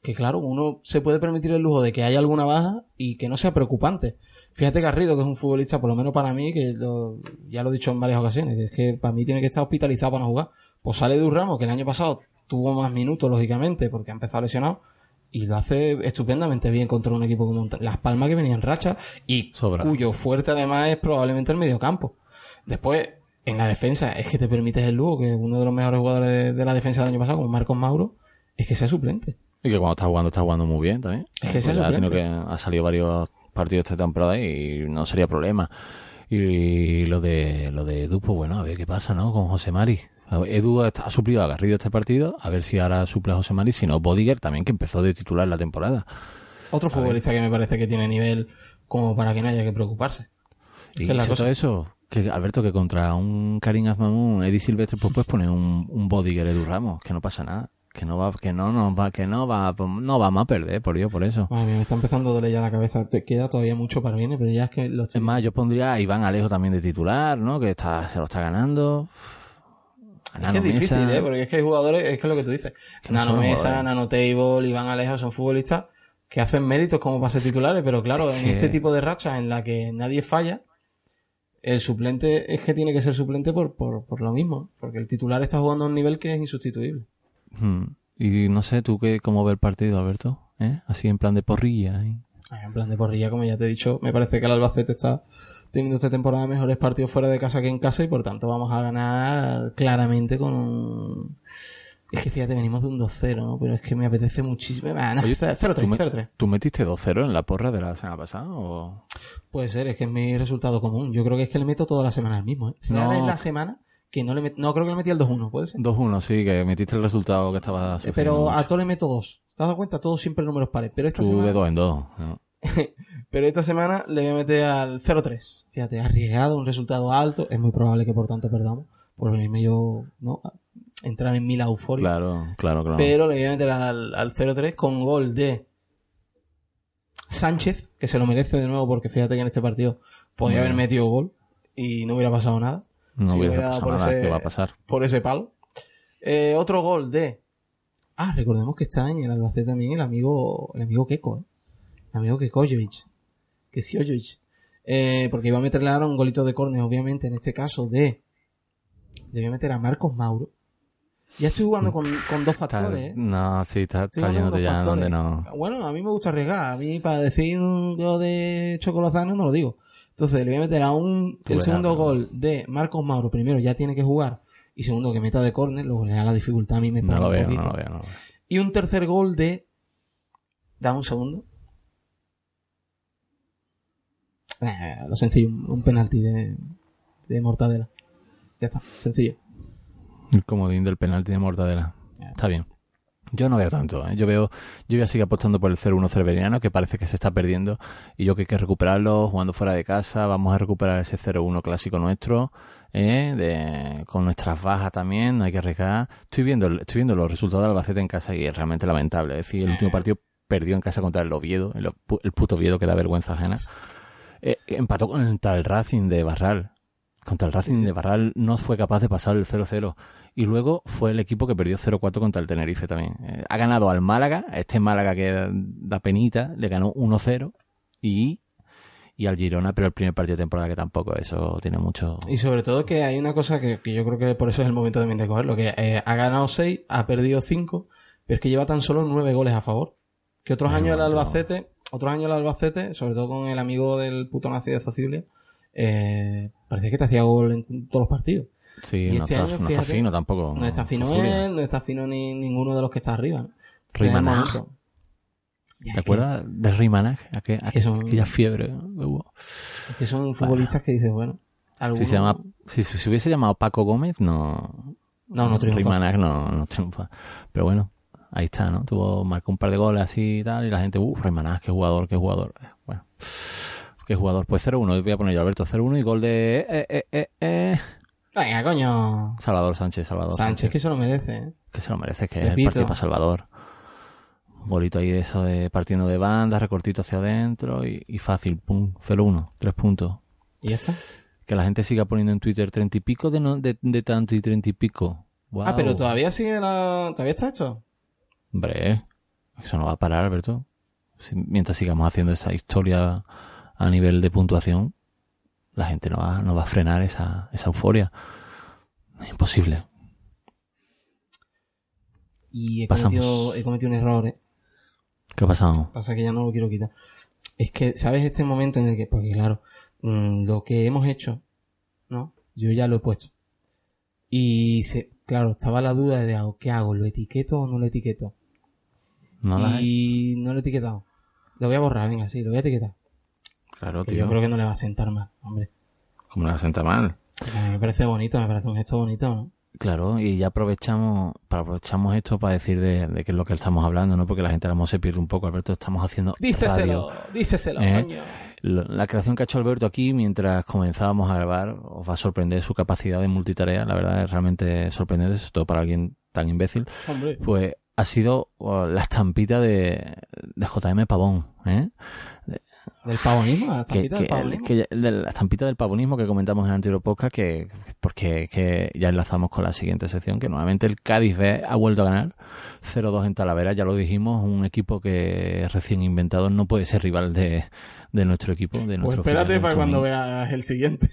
Que claro, uno se puede permitir el lujo de que haya alguna baja y que no sea preocupante. Fíjate Garrido, que es un futbolista, por lo menos para mí, que lo- ya lo he dicho en varias ocasiones, que es que para mí tiene que estar hospitalizado para no jugar. Pues sale de un ramo que el año pasado tuvo más minutos, lógicamente, porque ha empezado lesionado, y lo hace estupendamente bien contra un equipo como Las Palmas que venía en racha, y Sobra. cuyo fuerte además es probablemente el mediocampo. Después, en la defensa, es que te permites el lujo, que uno de los mejores jugadores de, de la defensa del año pasado, como Marcos Mauro, es que sea suplente. Y que cuando está jugando, está jugando muy bien también. Es que Pues ha, que, salido varios partidos esta temporada y no sería problema. Y lo de lo de Edu, pues bueno, a ver qué pasa, ¿no? Con José Mari. Edu ha suplido a Garrido este partido, a ver si ahora suple a José Mari, si no, Bodiger también, que empezó de titular la temporada. Otro futbolista que me parece que tiene nivel como para que no haya que preocuparse. Y que es la cosa. eso, que Alberto, que contra un Karim Azmamun, Eddie Silvestre, pues puedes poner un, un Bodiger Edu Ramos, que no pasa nada. Que no va, que no, no va, que no va, no vamos a perder, por Dios, por eso. Madre mía, me está empezando a doler ya la cabeza. Te queda todavía mucho para viene, pero ya es que lo estoy Es más, yo pondría a Iván Alejo también de titular, ¿no? Que está, se lo está ganando. A Es que Nano es difícil, Mesa. ¿eh? Porque es que hay jugadores, es que es lo que tú dices. Que no Nano Mesa. Nano Table, Iván Alejo son futbolistas que hacen méritos como para ser titulares, pero claro, en este tipo de rachas en la que nadie falla, el suplente es que tiene que ser suplente por, por, por lo mismo, porque el titular está jugando a un nivel que es insustituible. Hmm. Y no sé, ¿tú qué, cómo ves el partido, Alberto? ¿Eh? Así en plan de porrilla. ¿eh? En plan de porrilla, como ya te he dicho, me parece que el Albacete está teniendo esta temporada mejores partidos fuera de casa que en casa y por tanto vamos a ganar claramente con un... Es que fíjate, venimos de un 2-0, ¿no? Pero es que me apetece muchísimo. Ah, no, Oye, 0-3, ¿tú me- 0-3. ¿Tú metiste 2-0 en la porra de la semana pasada? O... Puede ser, es que es mi resultado común. Yo creo que es que le meto toda la semana el mismo, ¿eh? No. Es la semana que no le met- No, creo que le metí el 2-1, puede ser. 2-1, sí, que metiste el resultado que estaba Eh, Pero a todo le meto 2. ¿Te has dado cuenta? Todos siempre números pares. Pero esta Tú de semana... 2 en 2. ¿no? Pero esta semana le voy a meter al 0-3. Fíjate, arriesgado, un resultado alto. Es muy probable que por tanto perdamos. Por venirme yo, ¿no? A entrar en mil euforia. Claro, claro, claro. Pero le voy a meter al, al 0-3 con gol de Sánchez, que se lo merece de nuevo porque fíjate que en este partido podía Bueno. haber metido gol y no hubiera pasado nada. No si dado pasado por nada. ese- ¿Qué va a pasar? Por ese palo. Eh, otro gol de... Ah, recordemos que está en el Albacete también el amigo, el amigo Keko, ¿eh? El amigo Kekojovic. Que sí, Eh, porque iba a meterle ahora un golito de córner, obviamente, en este caso de... Le voy a meter a Marcos Mauro. Ya estoy jugando con, con dos factores, ¿eh? No, sí, está, está yéndote ya factores. donde no. Bueno, a mí me gusta arriesgar. A mí, para decir lo de Chocolazano, no lo digo. Entonces, le voy a meter a un. Tú el segundo gol de Marcos Mauro. Primero, ya tiene que jugar. Y segundo, que meta de córner. Luego le da la dificultad a mí, me No lo un veo, no lo veo, no lo veo. Y un tercer gol de. Dame un segundo. Eh, lo sencillo, un penalti de, de Mortadela. Ya está, sencillo. El comodín del penalti de Mortadela. Está bien. Yo no veo tanto, ¿eh? Yo veo, yo voy a seguir apostando por el 0-1 cerveriano, que parece que se está perdiendo, y yo que hay que recuperarlo jugando fuera de casa, vamos a recuperar ese 0-1 clásico nuestro, ¿eh? De, con nuestras bajas también, no hay que arriesgar. Estoy viendo, estoy viendo los resultados del Albacete en casa y es realmente lamentable. Es decir, el último partido perdió en casa contra el Oviedo, el, el puto Oviedo que da vergüenza ajena. Eh, empató contra el Racing de Barral. Contra el Racing de Barral no fue capaz de pasar el 0-0. Y luego fue el equipo que perdió 0-4 contra el Tenerife también. Eh, ha ganado al Málaga, este Málaga que da penita, le ganó 1-0 y, y al Girona, pero el primer partido de temporada que tampoco, eso tiene mucho... Y sobre todo que hay una cosa que, que yo creo que por eso es el momento también de cogerlo, que eh, ha ganado 6, ha perdido 5, pero es que lleva tan solo 9 goles a favor. Que otros años el Albacete, otros años el Albacete, sobre todo con el amigo del puto nazi de Zocilia, eh, parecía que te hacía gol en todos los partidos. Sí, Y no, este está, año, no está fino tampoco. No está fino él, no está fino ni ninguno de los que está arriba. Rimanaj. Es ¿Te es que- acuerdas de son- Aquella fiebre que hubo. Es que son futbolistas que dices, bueno, Si se, llama, si, si se hubiese llamado Paco Gómez, no. No, no triunfa. Rimanag no, no triunfa. Pero bueno, ahí está, ¿no? Tuvo, marcó un par de goles así y tal, y la gente, uh, Rimanag, qué jugador, qué jugador. Bueno, qué jugador. Pues 0-1, voy a poner yo, Alberto, 0-1 y gol de. Eh, eh, eh. Venga, coño. Salvador Sánchez, Salvador Sánchez, que se lo merece, ¿eh? que se lo merece, que es el partido para Salvador. Un bolito ahí de eso de partiendo de banda, recortito hacia adentro y, y fácil, pum, 0-1, tres puntos. Y ya está. Que la gente siga poniendo en Twitter treinta y pico de, no- de, de tanto y treinta y pico. Ah, pero todavía sigue la... ¿Todavía está esto? Hombre, eso no va a parar, Alberto. Si- mientras sigamos haciendo esa historia a nivel de puntuación, la gente no va, no va a frenar esa, esa euforia. Es imposible. Y he cometido, he cometido un error, ¿eh? ¿Qué ha pasado? Pasa que ya no lo quiero quitar. Es que, ¿sabes este momento en el que, porque claro, mm, lo que hemos hecho, ¿no? Yo ya lo he puesto. Y se, claro, estaba la duda de, ah, ¿qué hago? ¿Lo etiqueto o no lo etiqueto? ¿No y no lo he etiquetado. Lo voy a borrar, venga, sí, lo voy a etiquetar. Claro, tío. yo creo que no le va a sentar mal, hombre. La sienta mal. A mí me parece bonito, me parece un gesto bonito, ¿no? Claro, y ya aprovechamos, para aprovechamos esto para decir de, de qué es lo que estamos hablando, ¿no? Porque la gente a lo mejor se pierde un poco, Alberto, estamos haciendo radio. Díceselo, díceselo, ¿Eh? coño. La creación que ha hecho Alberto aquí mientras comenzábamos a grabar os va a sorprender su capacidad de multitarea, la verdad es realmente sorprendente, sobre todo para alguien tan imbécil. Hombre. Pues ha sido oh, la estampita de, de JM Pavón, ¿eh? Del pavonismo, la que, estampita del pavonismo. que ya- de la estampita del pavonismo que comentamos en anterior podcast, que, porque que ya enlazamos con la siguiente sección, que nuevamente el Cádiz B ha vuelto a ganar 0-2 en Talavera, ya lo dijimos, un equipo que recién inventado no puede ser rival de, de nuestro equipo. De Pues nuestro espérate filial, para nuestro cuando veas el siguiente.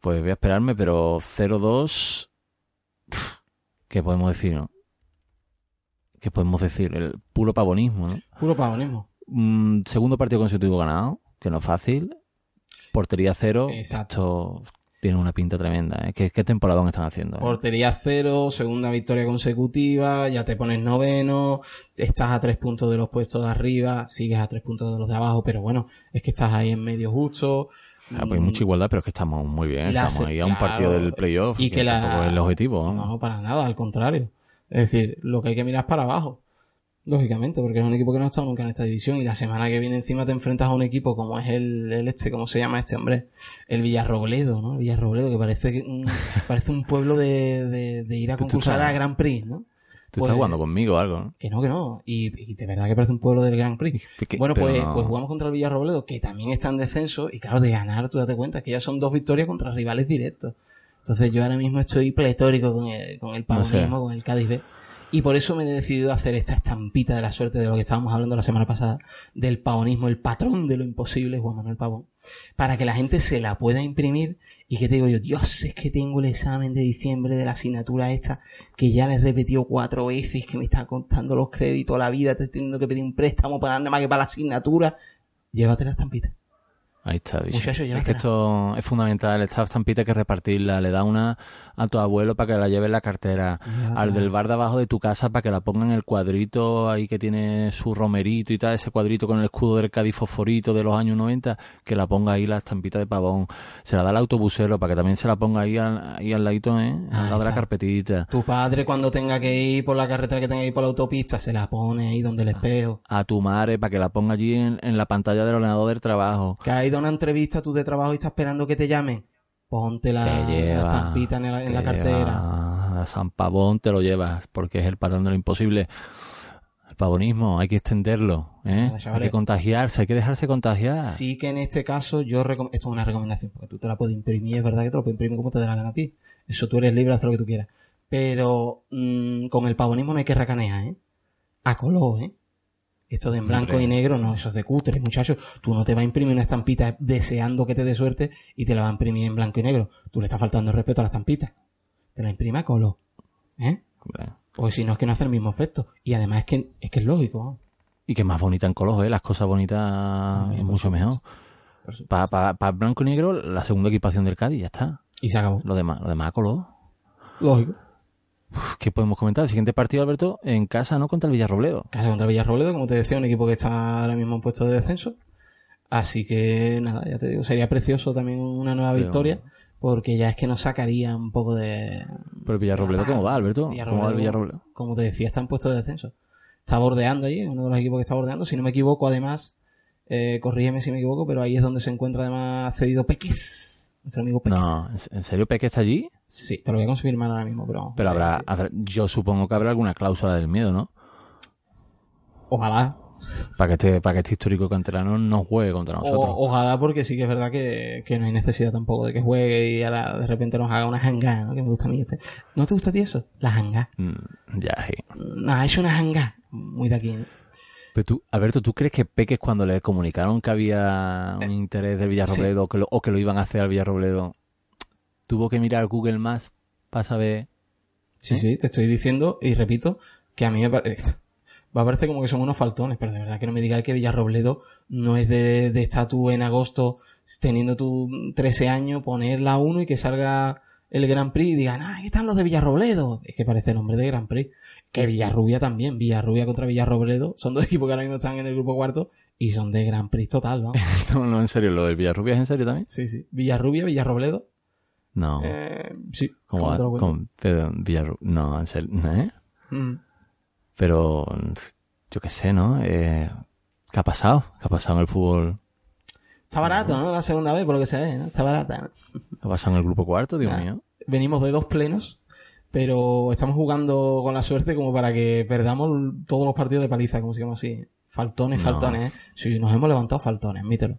Pues voy a esperarme, pero 0-2, pf, ¿qué podemos decir? no? ¿Qué podemos decir? El puro pavonismo, ¿no? Puro pavonismo. Mm, segundo partido consecutivo ganado, que no es fácil. Portería cero. Exacto. Esto tiene una pinta tremenda. ¿eh? ¿Qué, qué temporadón están haciendo? eh? Portería cero, segunda victoria consecutiva, ya te pones noveno, estás a tres puntos de los puestos de arriba, sigues a tres puntos de los de abajo, pero bueno, es que estás ahí en medio justo. Ah, pues hay mucha igualdad, pero es que estamos muy bien. La estamos ahí a un claro. partido del playoff. Y que la- tampoco es el objetivo. ¿no? No, para nada, al contrario. Es decir, lo que hay que mirar es para abajo. Lógicamente, porque es un equipo que no ha estado nunca en esta división y la semana que viene encima te enfrentas a un equipo como es el, el este, ¿cómo se llama este hombre? El Villarrobledo, ¿no? El Villarrobledo, que parece que un, parece un pueblo de, de, de ir a concursar a Grand Prix, ¿no? Tú Pues- estás jugando conmigo o algo, ¿no? Que no, que no. Y, y de verdad que parece un pueblo del Grand Prix. Que- Bueno, pues, no- pues jugamos contra el Villarrobledo, que también está en descenso, y claro, de ganar, tú date cuenta, que ya son dos victorias contra rivales directos. Entonces yo ahora mismo estoy pletórico con el, con el No sé. pavonismo, con el Cádiz B. Y por eso me he decidido hacer esta estampita de la suerte de lo que estábamos hablando la semana pasada, del pavonismo, el patrón de lo imposible, Juan Manuel Pavón, para que la gente se la pueda imprimir y que te digo yo, Dios, es que tengo el examen de diciembre de la asignatura esta, que ya le he repetido cuatro veces, que me está contando los créditos, la vida, te teniendo que pedir un préstamo para nada más que para la asignatura. Llévate la estampita. Ahí está, bicho. Muchacho, es que esto es fundamental. Esta estampita hay que repartirla. Le da una a tu abuelo para que la lleve en la cartera. Al del bar de abajo de tu casa para que la ponga en el cuadrito ahí que tiene su romerito y tal. Ese cuadrito con el escudo del Cádiz fosforito de los años 90. Que la ponga ahí la estampita de pavón. Se la da al autobusero para que también se la ponga ahí al, ahí al ladito, ¿eh? Al lado de la carpetita. Tu padre cuando tenga que ir por la carretera que tenga que ir por la autopista, se la pone ahí donde el espejo. A tu madre para que la ponga allí en, en la pantalla del ordenador del trabajo. Que ido a una entrevista tú de trabajo y estás esperando que te llamen. Ponte la, lleva, la estampita en la, en la que cartera. a San Pavón te lo llevas, porque es el patrón de lo imposible. El pavonismo, hay que extenderlo, ¿eh? Hay que contagiarse, hay que dejarse contagiar. Sí que en este caso yo esto es una recomendación, porque tú te la puedes imprimir, es verdad que te lo puedes imprimir como te dé la gana a ti. Eso tú eres libre de hacer lo que tú quieras. Pero mm, con el pavonismo no hay que racanear, ¿eh? A color, ¿eh? Esto de en blanco Hombre. y negro, no, eso es de cutre, muchachos. Tú no te vas a imprimir una estampita deseando que te dé suerte y te la va a imprimir en blanco y negro. Tú le estás faltando el respeto a la estampita. Te la imprime a color. ¿Eh? Hombre. Porque si no es que no hace el mismo efecto. Y además es que es, que es lógico. Y que es más bonita en color, ¿eh? Las cosas bonitas es mucho mejor. Para pa, pa blanco y negro, la segunda equipación del Cádiz, ya está. Y se acabó. Lo demás, lo demás a color. Lógico. Uf, ¿Qué podemos comentar? El siguiente partido, Alberto, en casa, ¿no? Contra el Villarrobledo. Casa contra Villarrobledo, como te decía, un equipo que está ahora mismo en puesto de descenso. Así que nada, ya te digo, sería precioso también una nueva Pero- victoria, porque ya es que nos sacaría un poco de... Pero el Villarrobledo, ¿cómo va, Alberto? ¿Cómo va el Villarrobledo? como te decía, está en puesto de descenso. Está bordeando allí, uno de los equipos que está bordeando. Si no me equivoco, además, eh, corrígeme si me equivoco, pero ahí es donde se encuentra además cedido Peques. Nuestro amigo Peques. No, ¿en- ¿en serio Peque está allí? Sí, te lo voy a confirmar ahora mismo, pero... Pero habrá, sí. habrá- yo supongo que habrá alguna cláusula del miedo, ¿no? Ojalá. Para que este, para que este histórico canterano no juegue contra nosotros. O- ojalá porque sí que es verdad que, que no hay necesidad tampoco de que juegue y ahora de repente nos haga una hangá, ¿no? Que me gusta a mí. ¿No te gusta a ti eso? La hangá. Mm, ya, sí. No, es una hangá. Muy de aquí. ¿no? Pero tú, Alberto, ¿tú crees que Peques cuando le comunicaron que había un interés del Villarrobledo que lo- o que lo iban a hacer al Villarrobledo, tuvo que mirar Google Maps para saber... Sí, ¿Eh? sí, te estoy diciendo y repito que a mí me parece... Va a parecer como que son unos faltones, pero de verdad que no me digáis que Villarrobledo no es de, de estar tú en agosto teniendo tú 13 años, poner la 1 y que salga el Grand Prix y digan, ah, aquí están los de Villarrobledo. Es que parece el nombre de Grand Prix. Que Villarrubia también, Villarrubia contra Villarrobledo. Son dos equipos que ahora mismo están en el grupo cuarto y son de Grand Prix total, ¿no? No, no, en serio, ¿lo del Villarrubia es en serio también? Sí, sí. Villarrubia, Villarrobledo. No. Eh, sí. ¿Cómo ¿cómo te lo? Con- pero Villarru- No, en serio. ¿eh? Mm. Pero yo qué sé, ¿no? Eh, ¿Qué ha pasado? ¿Qué ha pasado en el fútbol? Está barato, ¿no? La segunda vez, por lo que se ve, ¿no? Está barata. ¿no? ¿Qué ha pasado en el grupo cuarto, Dios Nah. mío? venimos de dos plenos, pero estamos jugando con la suerte como para que perdamos todos los partidos de paliza, como se llama así. Faltones, No. faltones, ¿eh? Sí, nos hemos levantado faltones, admítelo.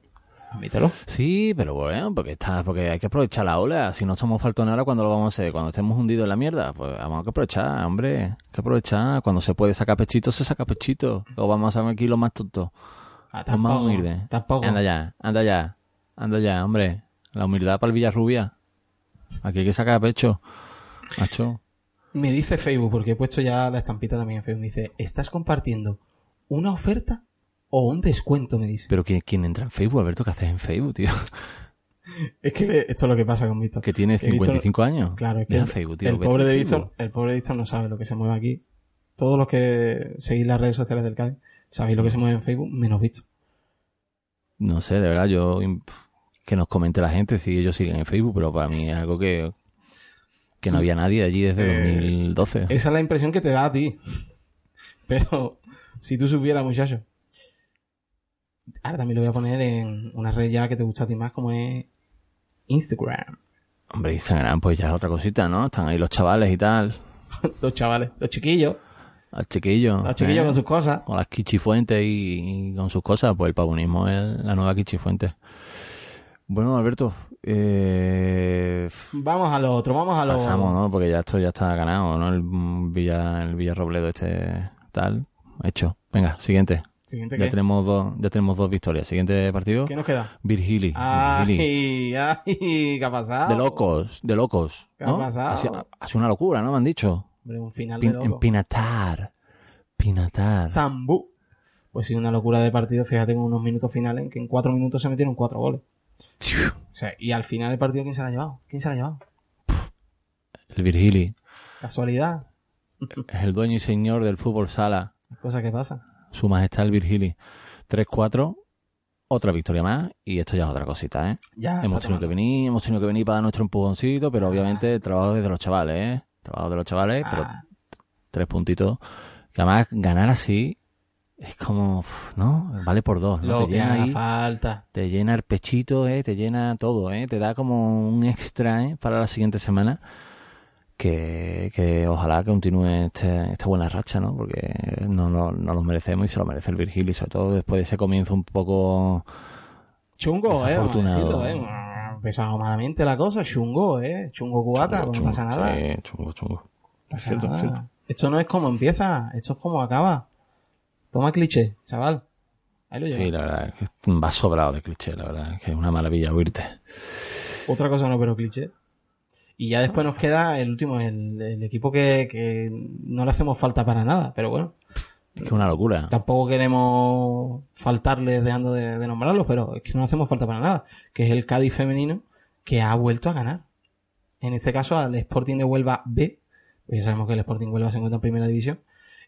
Admítelo. Sí, pero bueno, porque está, porque hay que aprovechar la ola. Si no somos faltones ahora, cuando lo vamos a hacer? Cuando estemos hundidos en la mierda, pues vamos a aprovechar, hombre. Hay que aprovechar. Cuando se puede sacar pechito, se saca pechito. O vamos a ver aquí los más tontos. Ah, más tampoco, humildes. tampoco. Anda ya, anda ya, anda ya, hombre. La humildad para el Villarrubia. Aquí hay que sacar pecho. Macho. Me dice Facebook, porque he puesto ya la estampita también en Facebook, me dice, ¿estás compartiendo una oferta o un descuento? Me dice. Pero ¿quién, quién entra en Facebook, Alberto? ¿Qué haces en Facebook, tío? Es que esto es lo que pasa con Víctor. Que tiene Que Víctor- 55 años. Claro, es que el, Facebook, tío. el vete pobre de. Víctor, el pobre de Víctor no sabe lo que se mueve aquí. Todos los que seguís las redes sociales del Cádiz, sabéis lo que se mueve en Facebook, menos Víctor. No sé, de verdad, yo que nos comente la gente si ellos siguen en Facebook, pero para mí es algo que que no había nadie allí desde Eh, 2012. Esa es la impresión que te da a ti. Pero si tú supieras, muchacho. Ahora también lo voy a poner en una red ya que te gusta a ti más, como es Instagram. Hombre, Instagram, pues ya es otra cosita, ¿no? Están ahí los chavales y tal, Los chavales, los chiquillos, los chiquillos, los chiquillos ¿eh? con sus cosas. con las quichifuentes y, y con sus cosas, pues el pavonismo es la nueva quichifuente. Bueno, Alberto, eh, Vamos a lo otro, vamos a lo pasamos, ¿no? Porque ya esto ya está ganado, ¿no? El mm, Villa, el Villarrobledo este tal, hecho. Venga, siguiente. Siguiente Ya ¿qué? tenemos dos, ya tenemos dos victorias. Siguiente partido. ¿Qué nos queda? Virgili. Ay, ay, ¿qué ha pasado? De locos, de locos. ¿Qué ¿no? ha pasado? Ha sido, una locura, ¿no? Me han dicho. Hombre, un final Pin- de en loco. Pinatar. Pinatar. Zambú. Pues sí, una locura de partido. Fíjate con unos minutos finales en que en cuatro minutos se metieron cuatro goles. O sea, y al final el partido, ¿quién se la ha llevado? ¿Quién se la ha llevado? El Virgili Casualidad. es el dueño y señor del fútbol sala. Cosa que pasa. Su majestad el Virgili. 3-4. Otra victoria más. Y esto ya es otra cosita, ¿eh? Ya. hemos tenido que venir, hemos tenido que venir para dar nuestro empujoncito, pero obviamente el trabajo desde los chavales, ¿eh? Trabajo de los chavales, pero Ah, tres puntitos. Que además ganar así es como, ¿no? Vale por dos. ¿no? lo Te que llena haga ahí, falta. te llena el pechito, ¿eh? Te llena todo, ¿eh? Te da como un extra, ¿eh? Para la siguiente semana. Que, que ojalá continúe este, esta buena racha, ¿no? Porque no, no, no los merecemos y se lo merece el Virgil y sobre todo después de ese comienzo un poco... Chungo, eh. Decirlo, eh. Empezado malamente la cosa. Chungo, eh. Chungo cubata. chungo, no pasa nada. Sí, chungo, chungo. No pasa cierto, es nada. cierto. Esto no es como empieza. Esto es como acaba. Toma cliché, chaval. Ahí lo llevas. Sí, la verdad, es que va sobrado de cliché, la verdad, que es una maravilla oírte. Otra cosa no, pero cliché. Y ya después nos queda el último, el, el equipo que, que no le hacemos falta para nada, pero bueno. Es que es una locura. Tampoco queremos faltarles dejando de, de nombrarlos, pero es que no le hacemos falta para nada. Que es el Cádiz femenino que ha vuelto a ganar. En este caso al Sporting de Huelva B. Pues ya sabemos que el Sporting Huelva se encuentra en primera división.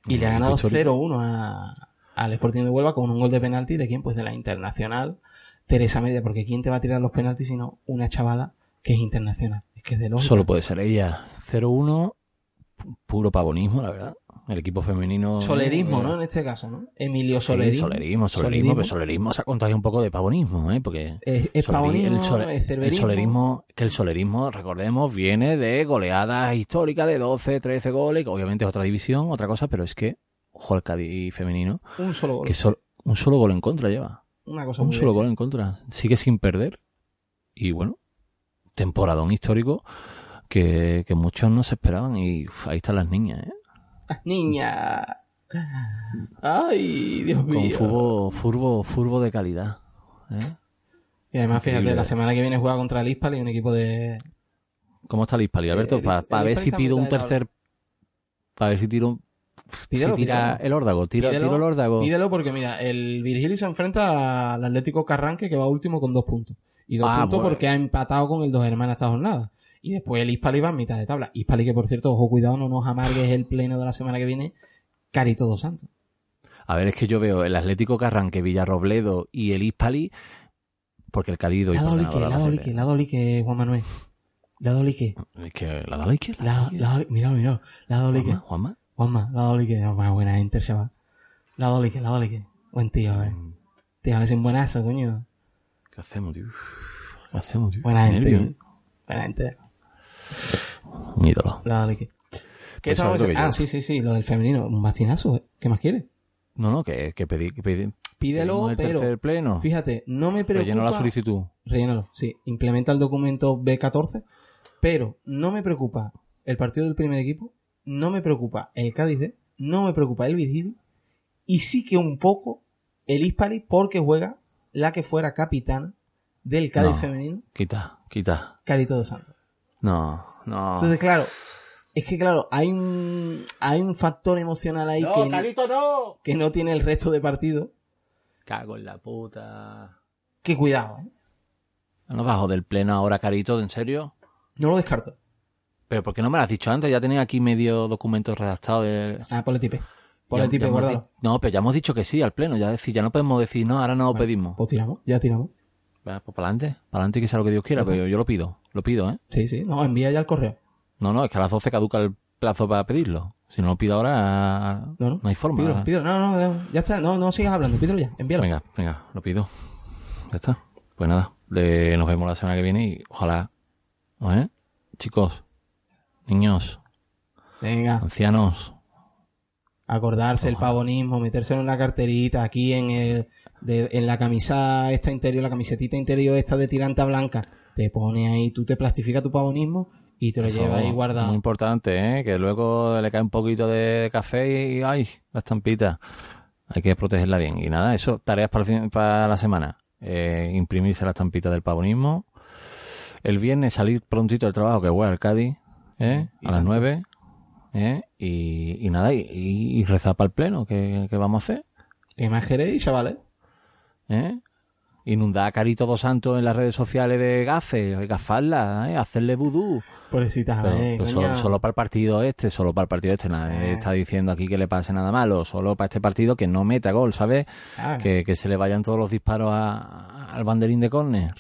Y le ha Un ganado equipo histórico. 0-1 a- al Sporting de Huelva con un gol de penalti de quién? Pues de la internacional Teresa Media. Porque ¿quién te va a tirar los penaltis sino una chavala que es internacional? Es que es de lógica. Solo puede ser ella. 0-1, pu- puro pavonismo, la verdad. El equipo femenino. Solerismo, eh, ¿no? En este caso, ¿no? Emilio sí, Solerismo. solerismo, solerismo, pero solerismo se ha contagiado un poco de pavonismo, ¿eh? Porque Es, pavonismo, el, sole- es el solerismo, que el solerismo, recordemos, viene de goleadas históricas de 12, 13 goles, que obviamente es otra división, otra cosa, pero es que, ojo al Cádiz femenino, Un solo gol. que sol- un solo gol en contra lleva. Una cosa Un muy solo gol en contra. Sigue sin perder. Y bueno, temporadón histórico que, que muchos no se esperaban. Y uf, ahí están las niñas, ¿eh? Niña. Ay, Dios Con mío. furbo, furbo, furbo de calidad. ¿eh? Y además, fíjate, la semana que viene juega contra el Ispal y un equipo de. ¿Cómo está el Hispali, Alberto? Eh, Para ver si pido un tercer. Para ver si tiro, un- Pídelo, si tira pídelo. el órdago. Tiro, Pídelo, tiro el órdago. Pídelo porque, mira, el Virgili se enfrenta al Atlético Carranque que va último con dos puntos. Y dos Ah, puntos bueno. porque ha empatado con el dos hermanas esta jornada. Y después el Hispali va en mitad de tabla. Hispali que, por cierto, ojo, cuidado, no nos amargues el pleno de la semana que viene. Carito dos Santos. A ver, es que yo veo el Atlético Carranque, Villarrobledo y el Hispali. Porque el Cádiz La dolique, a la dolique, la dolique, Juan Manuel. La dolique. Es que la dolique. La, la. Mira, mira. La dolique. Juanma, Juanma. Juanma, la dolique. Más buena gente, chaval. La dolique, la dolique. Buen tío, a ver. Tío, a ver si es un buenazo, coño. ¿Qué hacemos, tío? ¿Qué hacemos, tío? Buena gente. ¿eh? Buena gente. Un ídolo. La. ¿Qué Pues estábamos? Ah, sí, sí, sí, lo del femenino. Un bastinazo, ¿eh? ¿Qué más quieres? No, no, que, que pedí, que pedí. Pídelo, el pero tercer pleno. fíjate, no me Relleno preocupa. la solicitud. Rellénalo, sí. Implementa el documento B14, pero no me preocupa el partido del primer equipo, no me preocupa el Cádiz B, no me preocupa el Virgili, y sí que un poco el Hispali porque juega la que fuera capitana del Cádiz No. femenino, Quita, quita. Carito dos Santos. No, no. Entonces, claro, es que claro, hay un, hay un factor emocional ahí que, no! que no tiene el resto de partido. Cago en la puta. Que cuidado, ¿eh? No bajo del pleno ahora, Carito, ¿en serio? No lo descarto. Pero ¿por qué no me lo has dicho antes? Ya tenía aquí medio documento redactado de... Ah, ponle tipe. Ponle Ya- tipe, di- No, pero ya hemos dicho que sí al pleno. Ya, decir, ya no podemos decir, no, ahora no lo Vale, pedimos. Pues tiramos, ya tiramos. Pues para adelante, para adelante que sea lo que Dios quiera, pero yo lo pido, lo pido, ¿eh? Sí, sí, no, envía ya el correo. No, no, es que a las 12 caduca el plazo para pedirlo. Si no lo pido ahora, No, no. hay forma. Pídelo, pídelo. No, no, no, ya está. No, no sigas hablando. Pídelo ya. Envíalo. Venga, venga, lo pido. Ya está. Pues nada, le- nos vemos la semana que viene y ojalá, ¿eh? Chicos, niños, Venga. ancianos, Acordarse el pavonismo, metérselo en la carterita, aquí en el, de- en la camisa esta interior, la camisetita interior esta de tiranta blanca. Te pone ahí, tú te plastificas tu pavonismo y te lo Eso, llevas ahí guardado. Muy importante, ¿eh? Que luego le cae un poquito de café y ¡ay! La estampita. Hay que protegerla bien. Y nada, eso, tareas para, el fin- para la semana. Eh, imprimirse la estampita del pavonismo. El viernes salir prontito del trabajo, que voy al Cádiz, ¿eh? A las nueve. ¿eh? Y, y nada, y, y rezar para el pleno, que, que vamos a hacer. ¿Qué más queréis, chavales? ¿Eh? Inundar a Carito dos Santos en las redes sociales de gafe, gafarla, ¿eh? hacerle vudú. Pobrecita, Pero, eh, pero solo, solo para el partido este, solo para el partido este. Nadie Eh. está diciendo aquí que le pase nada malo, solo para este partido que no meta gol, ¿sabes? Ah, Que, que se le vayan todos los disparos a- al banderín de córner.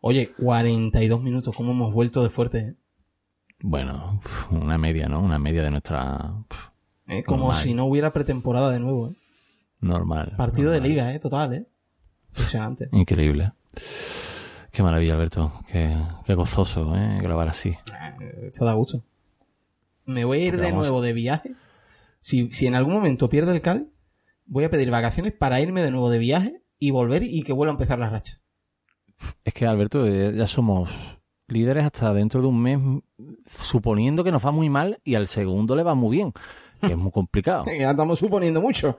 Oye, 42 minutos, ¿cómo hemos vuelto de fuerte? Bueno, una media, ¿no? Una media de nuestra Eh, Como Normal. si no hubiera pretemporada de nuevo. ¿eh? Normal. Partido de liga, ¿eh? Total, ¿eh? Impresionante. Increíble. Qué maravilla, Alberto. Qué, qué gozoso, ¿eh? Grabar así. Eh, Esto da gusto. Me voy a ir Porque de vamos- nuevo de viaje. Si, si en algún momento pierdo el Cádiz, voy a pedir vacaciones para irme de nuevo de viaje y volver y que vuelva a empezar la racha. Es que, Alberto, eh, ya somos líderes hasta dentro de un mes, suponiendo que nos va muy mal y al segundo le va muy bien. Que es muy complicado. Ya estamos suponiendo mucho.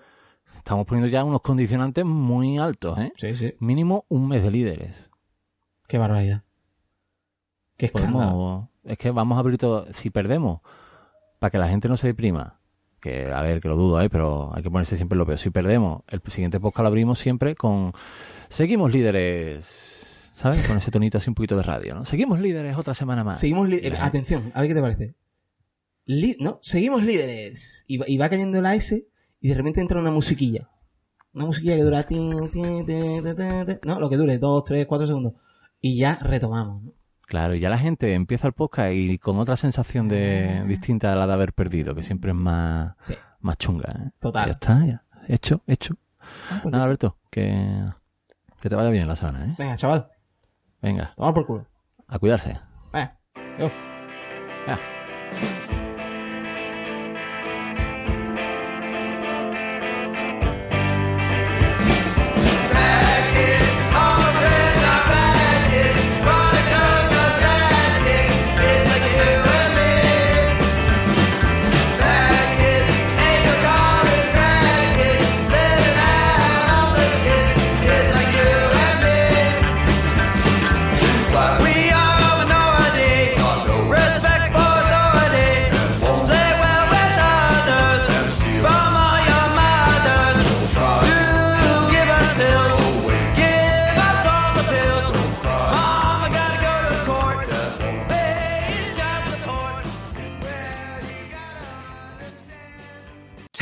Estamos poniendo ya unos condicionantes muy altos, ¿eh? Sí, sí. Mínimo un mes de líderes. Qué barbaridad. Qué escándalo. Es que vamos a abrir todo. Si perdemos, para que la gente no se deprima, que a ver, que lo dudo, ¿eh? pero hay que ponerse siempre lo peor. Si perdemos, el siguiente podcast lo abrimos siempre con. Seguimos líderes, ¿sabes? Con ese tonito así un poquito de radio, ¿no? Seguimos líderes otra semana más. Seguimos gente- atención, a ver qué te parece. Li- no, seguimos líderes. Y va, y va cayendo la S y de repente entra una musiquilla. Una musiquilla que dura tin, tin, tin, no, lo que dure, dos, tres, cuatro segundos. Y ya retomamos, ¿no? Claro, y ya la gente empieza el podcast y con otra sensación de Ah. distinta a la de haber perdido, que siempre es más, Sí. más chunga, ¿eh? Total. Ya está, ya. Hecho, hecho. Ah, pues Nada. Alberto, que, que te vaya bien la semana, ¿eh? Venga, chaval, Venga, toma por culo. a cuidarse. Venga, yo. Ya.